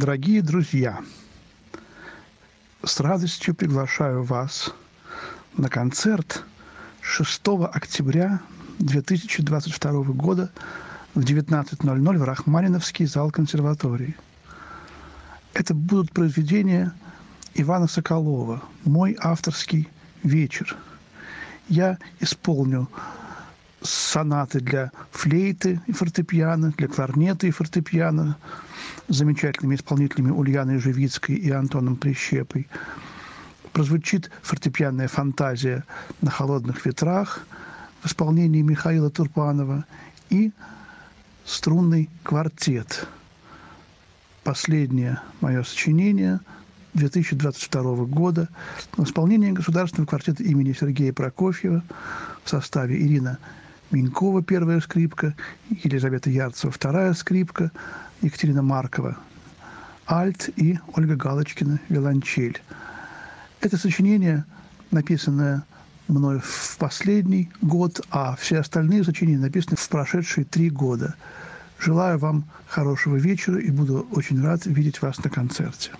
Дорогие друзья, с радостью приглашаю вас на концерт 6 октября 2022 года в 19.00 в Рахманиновский зал консерватории. Это будут произведения Ивана Соколова, мой авторский вечер. Я исполню сонаты для флейты и фортепиано, для кларнета и фортепиано замечательными исполнителями Ульяной Живицкой и Антоном Прищепой. Прозвучит фортепианная фантазия «На холодных ветрах» в исполнении Михаила Турпанова и струнный квартет. Последнее мое сочинение 2022 года в исполнении Государственного квартета имени Сергея Прокофьева в составе Ирина Минькова первая скрипка, Елизавета Ярцева вторая скрипка, Екатерина Маркова альт и Ольга Галочкина виолончель. Это сочинение, написанное мной в последний год, а все остальные сочинения написаны в прошедшие три года. Желаю вам хорошего вечера и буду очень рад видеть вас на концерте.